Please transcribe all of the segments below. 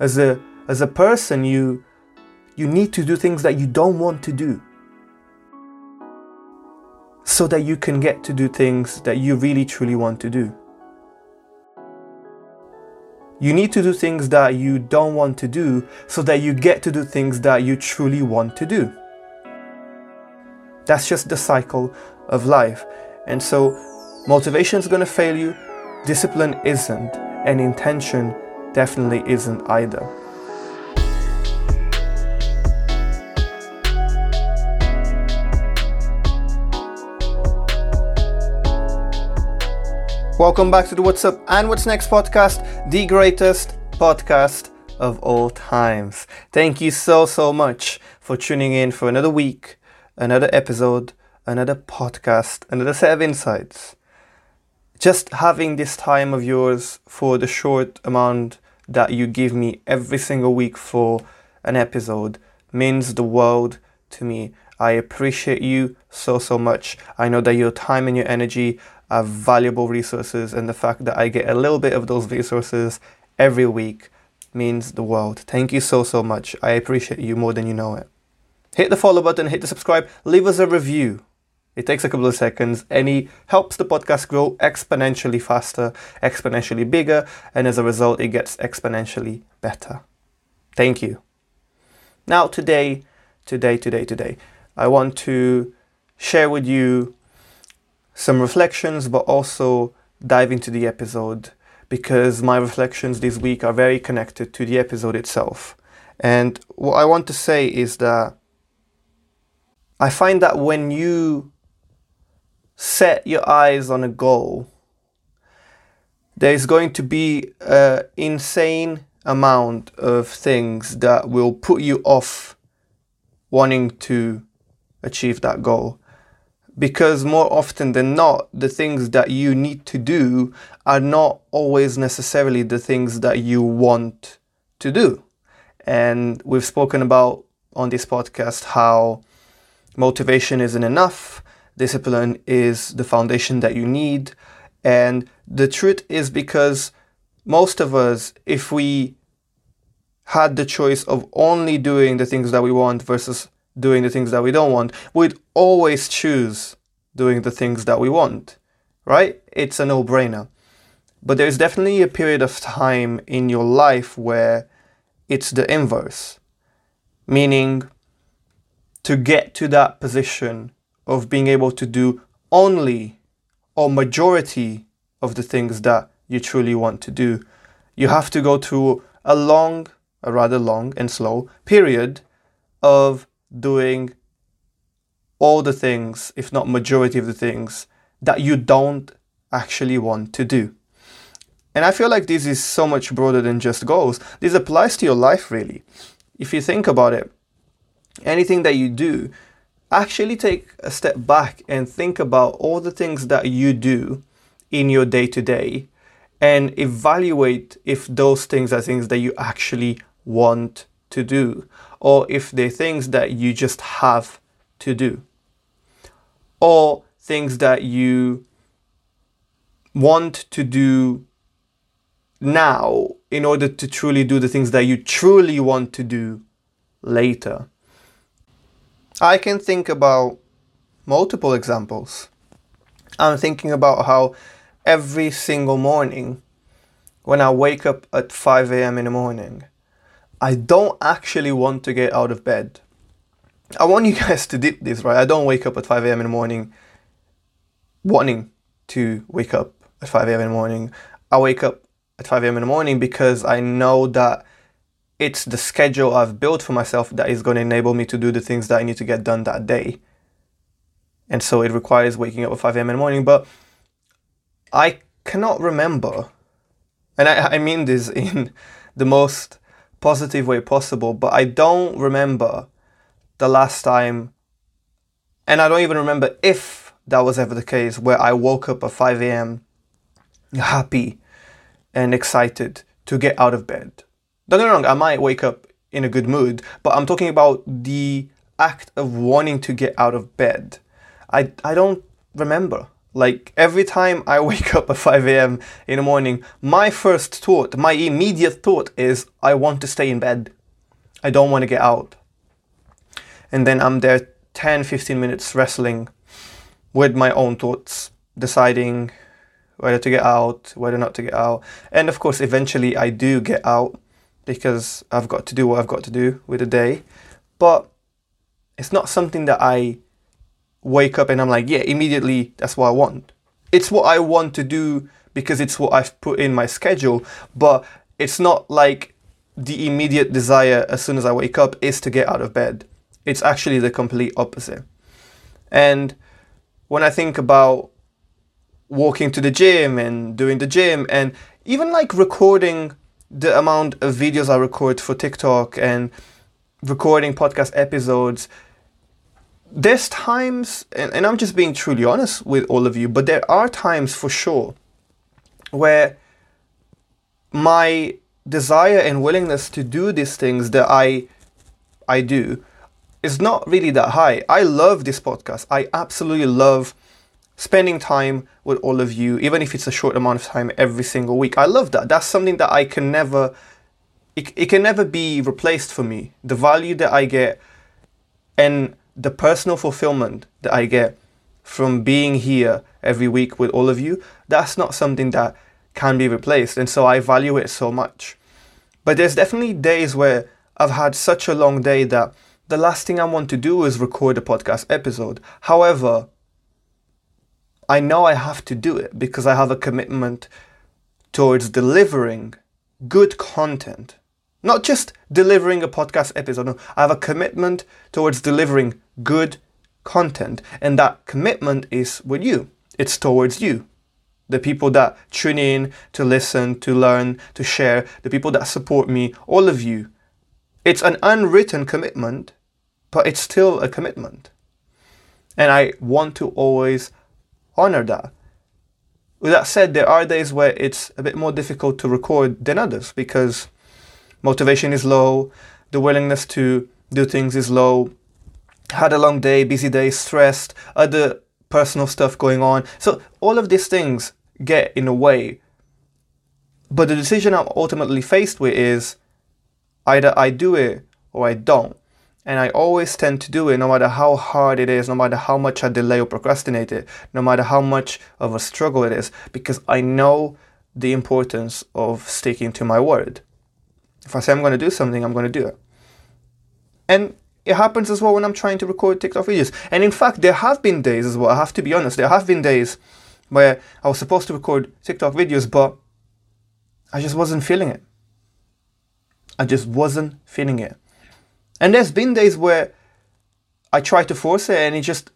As a as a person, you you need to do things that you don't want to do. So that you can get to do things that you really truly want to do. You need to do things that you don't want to do so that you get to do things that you truly want to do. That's just the cycle of life. And so, motivation is going to fail you, discipline isn't, and intention definitely isn't either. Welcome back to the What's Up and What's Next podcast, the greatest podcast of all times. Thank you so, so much for tuning in for another week, another episode, another podcast, another set of insights. Just having this time of yours for the short amount that you give me every single week for an episode means the world to me. I appreciate you so, so much. I know that your time and your energy are valuable resources, and the fact that I get a little bit of those resources every week means the world. Thank you so, so much. I appreciate you more than you know it. Hit the follow button, hit the subscribe, leave us a review. It takes a couple of seconds and it helps the podcast grow exponentially faster, exponentially bigger, and as a result, it gets exponentially better. Thank you. Now, today, today, today, today, I want to share with you some reflections, but also dive into the episode because my reflections this week are very connected to the episode itself. And what I want to say is that I find that when you set your eyes on a goal, there's going to be an insane amount of things that will put you off wanting to achieve that goal because more often than not, the things that you need to do are not always necessarily the things that you want to do. And we've spoken about on this podcast how motivation isn't enough, discipline is the foundation that you need. And the truth is because most of us, if we had the choice of only doing the things that we want versus doing the things that we don't want, we'd always choose doing the things that we want, right? It's a no brainer. But there's definitely a period of time in your life where it's the inverse, meaning to get to that position of being able to do only or majority of the things that you truly want to do, you have to go through a long, a rather long and slow period of doing all the things, if not majority of the things, that you don't actually want to do. And I feel like this is so much broader than just goals. This applies to your life, really. If you think about it, anything that you do, actually take a step back and think about all the things that you do in your day to day and evaluate if those things are things that you actually want to do or if they're things that you just have to do or things that you want to do now in order to truly do the things that you truly want to do later. I can think about multiple examples. I'm thinking about how every single morning when I wake up at 5 a.m. in the morning, I don't actually want to get out of bed. I want you guys to dip this, right? I don't wake up at 5 a.m. in the morning wanting to wake up at 5 a.m. in the morning. I wake up at 5 a.m. in the morning because I know that it's the schedule I've built for myself that is going to enable me to do the things that I need to get done that day. And so it requires waking up at 5 a.m. in the morning. But I cannot remember, and I, I mean this in the most positive way possible, but I don't remember the last time, and I don't even remember if that was ever the case, where I woke up at 5 a.m. happy and excited to get out of bed. Don't get me wrong, I might wake up in a good mood, but I'm talking about the act of wanting to get out of bed. I, I don't remember. Like every time I wake up at 5 a.m. in the morning, my first thought, my immediate thought is, I want to stay in bed. I don't want to get out. And then I'm there 10, 15 minutes wrestling with my own thoughts, deciding whether to get out, whether not to get out. And of course, eventually I do get out because I've got to do what I've got to do with the day. But it's not something that I wake up and I'm like, yeah, immediately that's what I want. It's what I want to do because it's what I've put in my schedule, but it's not like the immediate desire as soon as I wake up is to get out of bed. It's actually the complete opposite. And when I think about walking to the gym and doing the gym and even like recording the amount of videos I record for TikTok and recording podcast episodes, there's times, and, and I'm just being truly honest with all of you, but there are times for sure where my desire and willingness to do these things that I I do is not really that high. I love this podcast. I absolutely love spending time with all of you, even if it's a short amount of time every single week. I love that. That's something that I can never, it, it can never be replaced for me. The value that I get and the personal fulfillment that I get from being here every week with all of you, that's not something that can be replaced. And so I value it so much. But there's definitely days where I've had such a long day that the last thing I want to do is record a podcast episode. However, I know I have to do it because I have a commitment towards delivering good content. Not just delivering a podcast episode, no, I have a commitment towards delivering good content. And that commitment is with you, it's towards you. The people that tune in to listen, to learn, to share, the people that support me, all of you. It's an unwritten commitment, but it's still a commitment. And I want to always honor that. With that said, there are days where it's a bit more difficult to record than others because motivation is low, the willingness to do things is low. Had a long day, busy day, stressed, other personal stuff going on. So all of these things get in the way. But the decision I'm ultimately faced with is either I do it or I don't. And I always tend to do it no matter how hard it is, no matter how much I delay or procrastinate it, no matter how much of a struggle it is, because I know the importance of sticking to my word. If I say I'm going to do something, I'm going to do it. And it happens as well when I'm trying to record TikTok videos. And in fact, there have been days as well, I have to be honest, there have been days where I was supposed to record TikTok videos, but I just wasn't feeling it. I just wasn't feeling it. And there's been days where I tried to force it and it just,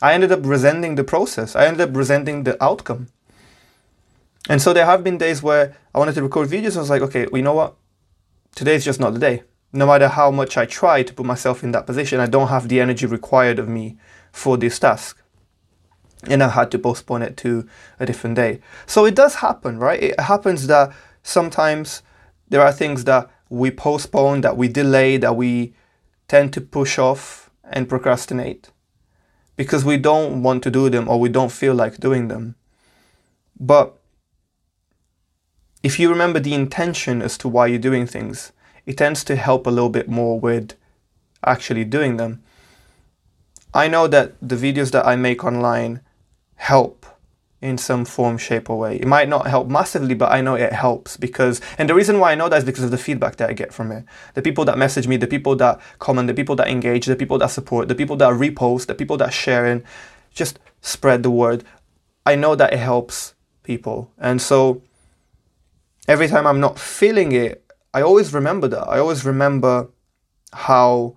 I ended up resenting the process. I ended up resenting the outcome. And so there have been days where I wanted to record videos. I was like, okay, well, you know what? Today's just not the day. No matter how much I try to put myself in that position, I don't have the energy required of me for this task. And I had to postpone it to a different day. So it does happen, right? It happens that sometimes there are things that we postpone, that we delay, that we tend to push off and procrastinate because we don't want to do them or we don't feel like doing them. But if you remember the intention as to why you're doing things, it tends to help a little bit more with actually doing them. I know that the videos that I make online help in some form, shape, or way. It might not help massively, but I know it helps because, and the reason why I know that is because of the feedback that I get from it. The people that message me, the people that comment, the people that engage, the people that support, the people that repost, the people that share and just spread the word. I know that it helps people. And so every time I'm not feeling it, I always remember that. I always remember how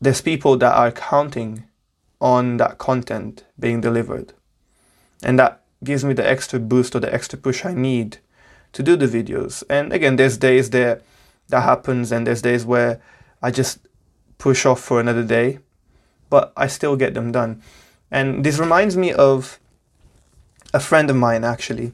there's people that are counting on that content being delivered. And that gives me the extra boost or the extra push I need to do the videos. And again, there's days there that happens, and there's days where I just push off for another day, but I still get them done. And this reminds me of a friend of mine actually,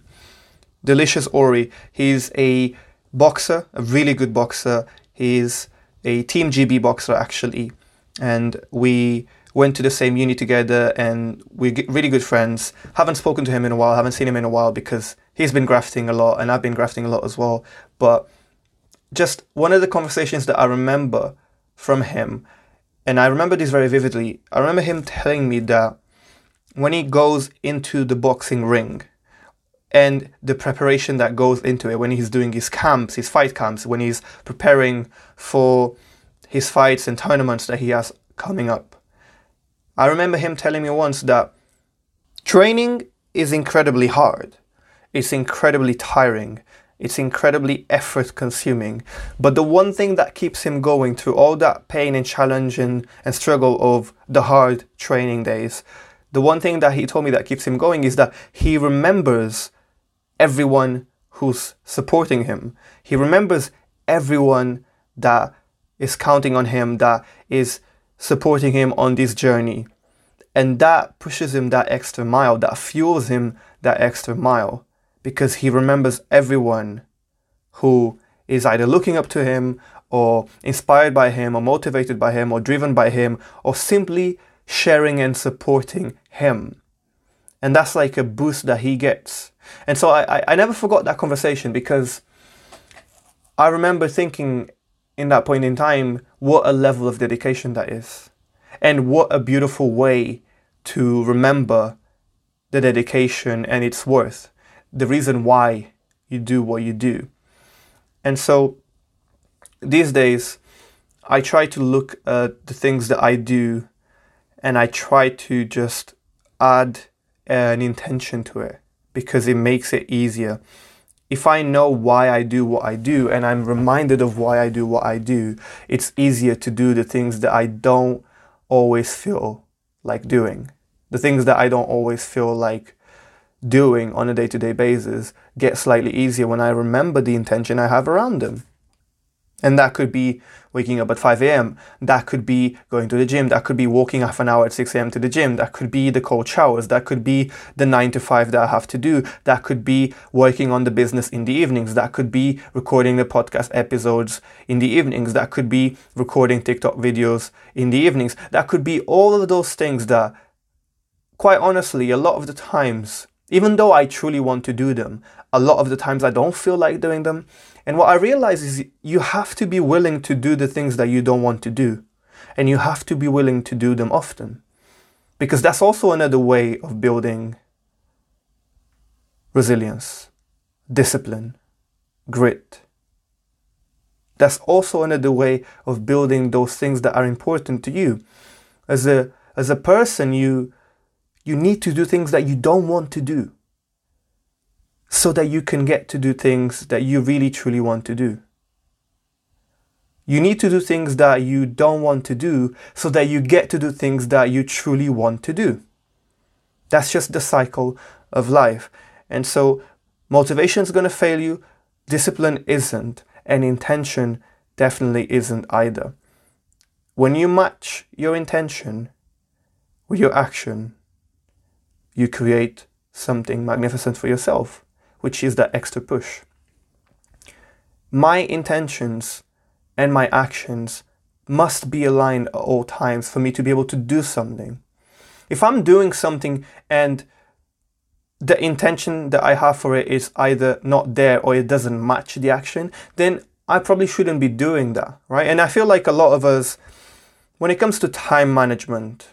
Delicious Orie. He's a boxer, a really good boxer. He's a Team GB boxer actually, and we went to the same uni together and we're really good friends. Haven't spoken to him in a while, haven't seen him in a while because he's been grafting a lot and I've been grafting a lot as well. But just one of the conversations that I remember from him, and I remember this very vividly, I remember him telling me that when he goes into the boxing ring, and the preparation that goes into it when he's doing his camps, his fight camps, when he's preparing for his fights and tournaments that he has coming up. I remember him telling me once that training is incredibly hard. It's incredibly tiring. It's incredibly effort consuming. But the one thing that keeps him going through all that pain and challenge and, and struggle of the hard training days, the one thing that he told me that keeps him going is that he remembers everyone who's supporting him. He remembers everyone that is counting on him, that is supporting him on this journey. And that pushes him that extra mile, that fuels him that extra mile, because he remembers everyone who is either looking up to him or inspired by him or motivated by him or driven by him or simply sharing and supporting him. And that's like a boost that he gets. And so I, I never forgot that conversation because I remember thinking in that point in time what a level of dedication that is. And what a beautiful way to remember the dedication and its worth, the reason why you do what you do. And so these days, I try to look at the things that I do and I try to just add an intention to it because it makes it easier. If I know why I do what I do and I'm reminded of why I do what I do, it's easier to do the things that I don't always feel like doing. The things that I don't always feel like doing on a day to day basis get slightly easier when I remember the intention I have around them. And that could be waking up at 5 a.m. That could be going to the gym. That could be walking half an hour at 6 a.m. to the gym. That could be the cold showers. That could be the 9 to 5 that I have to do. That could be working on the business in the evenings. That could be recording the podcast episodes in the evenings. That could be recording TikTok videos in the evenings. That could be all of those things that, quite honestly, a lot of the times, even though I truly want to do them, a lot of the times I don't feel like doing them and what I realize is you have to be willing to do the things that you don't want to do. And you have to be willing to do them often. Because that's also another way of building resilience, discipline, grit. That's also another way of building those things that are important to you. As a, as a person, you, you need to do things that you don't want to do so that you can get to do things that you really truly want to do. You need to do things that you don't want to do so that you get to do things that you truly want to do. That's just the cycle of life. And so motivation is going to fail you, discipline isn't, and intention definitely isn't either. When you match your intention with your action, you create something magnificent for yourself which is that extra push. My intentions and my actions must be aligned at all times for me to be able to do something. If I'm doing something and the intention that I have for it is either not there or it doesn't match the action, then I probably shouldn't be doing that, right? And I feel like a lot of us, when it comes to time management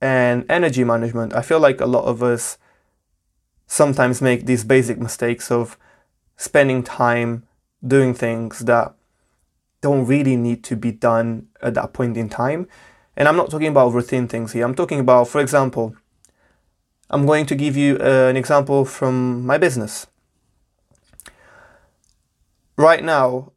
and energy management, I feel like a lot of us sometimes make these basic mistakes of spending time doing things that don't really need to be done at that point in time. And I'm not talking about routine things here. I'm talking about, for example, I'm going to give you uh, an example from my business. Right now,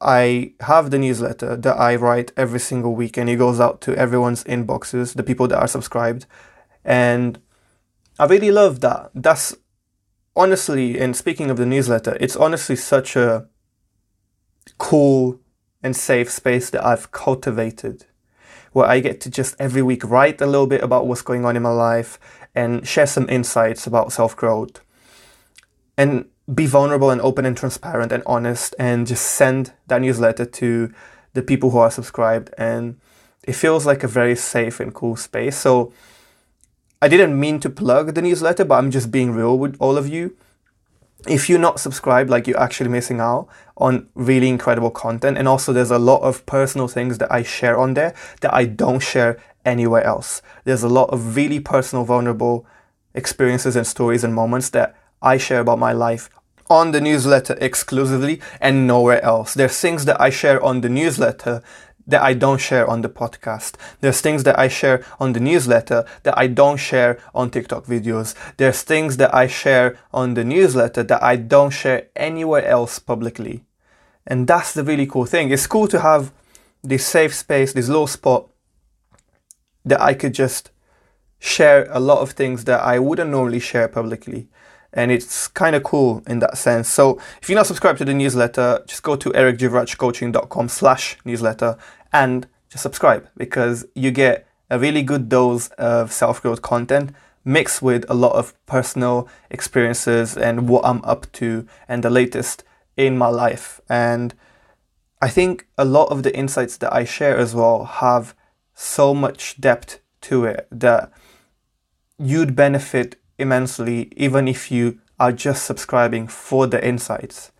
I have the newsletter that I write every single week and it goes out to everyone's inboxes, the people that are subscribed. And I really love that. That's honestly, and speaking of the newsletter, it's honestly such a cool and safe space that I've cultivated where I get to just every week write a little bit about what's going on in my life and share some insights about self growth and be vulnerable and open and transparent and honest and just send that newsletter to the people who are subscribed and it feels like a very safe and cool space. So I didn't mean to plug the newsletter, but I'm just being real with all of you. If you're not subscribed, like you're actually missing out on really incredible content. And also, there's a lot of personal things that I share on there that I don't share anywhere else. There's a lot of really personal, vulnerable experiences and stories and moments that I share about my life on the newsletter exclusively and nowhere else. There's things that I share on the newsletter that I don't share on the podcast. There's things that I share on the newsletter that I don't share on TikTok videos. There's things that I share on the newsletter that I don't share anywhere else publicly. And that's the really cool thing. It's cool to have this safe space, this little spot that I could just share a lot of things that I wouldn't normally share publicly and it's kind of cool in that sense. So if you're not subscribed to the newsletter, just go to ericjivrajcoaching.com slash newsletter and just subscribe because you get a really good dose of self-growth content mixed with a lot of personal experiences and what I'm up to and the latest in my life. And I think a lot of the insights that I share as well have so much depth to it that you'd benefit immensely, even if you are just subscribing for the insights.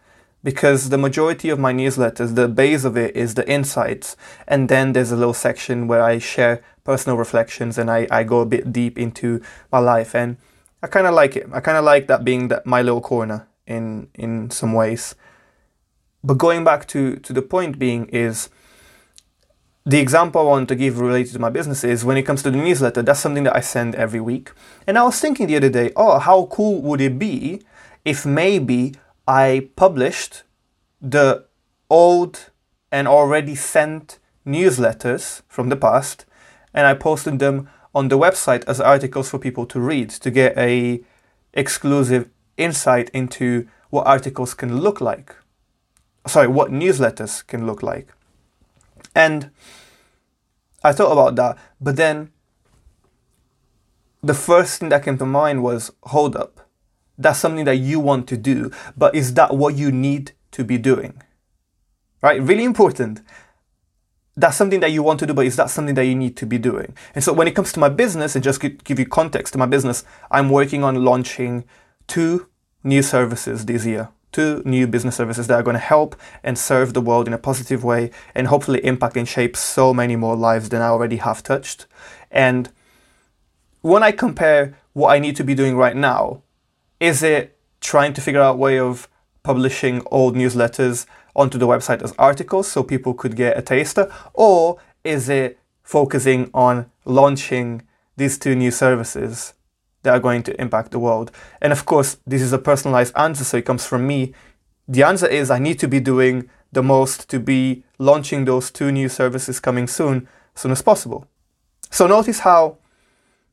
Because the majority of my newsletters, the base of it is the insights. And then there's a little section where I share personal reflections and I, I go a bit deep into my life. And I kind of like it. I kind of like that being that my little corner in, in some ways. But going back to, to the point being is the example I want to give related to my business is when it comes to the newsletter, that's something that I send every week. And I was thinking the other day, oh, how cool would it be if maybe I published the old and already sent newsletters from the past and I posted them on the website as articles for people to read to get a exclusive insight into what articles can look like. Sorry, what newsletters can look like. And I thought about that, but then the first thing that came to mind was hold up. That's something that you want to do, but is that what you need to be doing? Right? Really important. That's something that you want to do, but is that something that you need to be doing? And so when it comes to my business, and just give you context to my business, I'm working on launching two new services this year two new business services that are going to help and serve the world in a positive way and hopefully impact and shape so many more lives than I already have touched. And when I compare what I need to be doing right now, is it trying to figure out a way of publishing old newsletters onto the website as articles so people could get a taster? Or is it focusing on launching these two new services that are going to impact the world. And of course, this is a personalized answer, so it comes from me. The answer is I need to be doing the most to be launching those two new services coming soon, as soon as possible. So notice how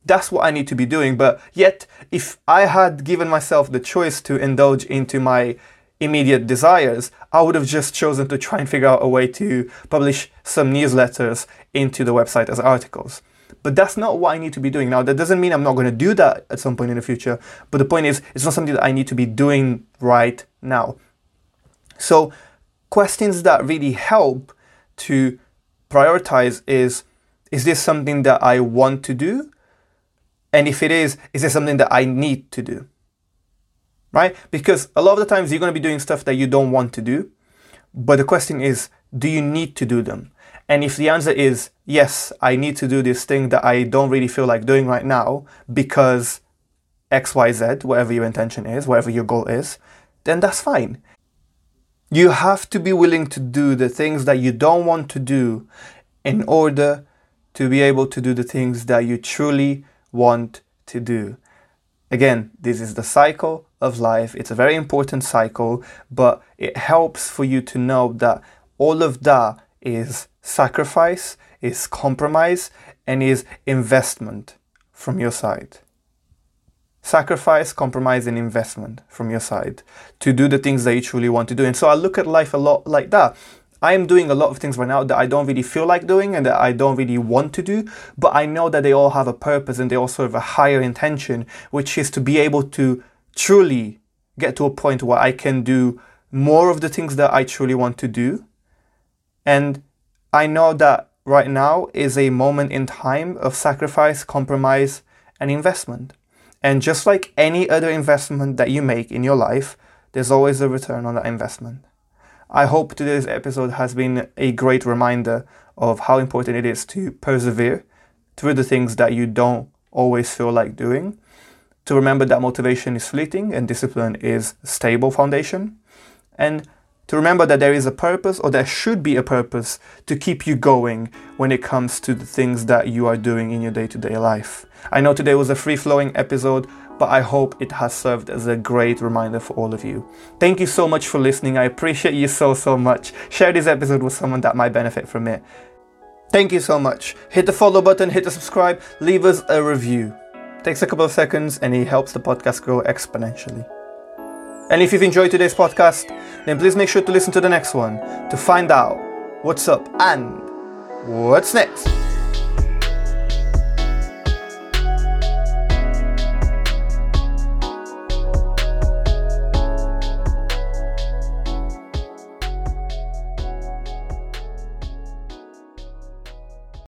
that's what I need to be doing. But yet, if I had given myself the choice to indulge into my immediate desires, I would have just chosen to try and figure out a way to publish some newsletters into the website as articles. But that's not what I need to be doing. Now, that doesn't mean I'm not going to do that at some point in the future. But the point is, it's not something that I need to be doing right now. So, questions that really help to prioritize is Is this something that I want to do? And if it is, is this something that I need to do? Right? Because a lot of the times you're going to be doing stuff that you don't want to do. But the question is, do you need to do them? And if the answer is yes, I need to do this thing that I don't really feel like doing right now because XYZ, whatever your intention is, whatever your goal is, then that's fine. You have to be willing to do the things that you don't want to do in order to be able to do the things that you truly want to do. Again, this is the cycle of life. It's a very important cycle, but it helps for you to know that all of that is sacrifice, is compromise, and is investment from your side. Sacrifice, compromise, and investment from your side to do the things that you truly want to do. And so I look at life a lot like that. I am doing a lot of things right now that I don't really feel like doing and that I don't really want to do, but I know that they all have a purpose and they all serve a higher intention, which is to be able to truly get to a point where I can do more of the things that I truly want to do and I know that right now is a moment in time of sacrifice, compromise, and investment. And just like any other investment that you make in your life, there's always a return on that investment. I hope today's episode has been a great reminder of how important it is to persevere through the things that you don't always feel like doing, to remember that motivation is fleeting and discipline is a stable foundation, and to remember that there is a purpose or there should be a purpose to keep you going when it comes to the things that you are doing in your day to day life. I know today was a free flowing episode, but I hope it has served as a great reminder for all of you. Thank you so much for listening. I appreciate you so, so much. Share this episode with someone that might benefit from it. Thank you so much. Hit the follow button, hit the subscribe, leave us a review. Takes a couple of seconds and it helps the podcast grow exponentially. And if you've enjoyed today's podcast, then please make sure to listen to the next one to find out what's up and what's next.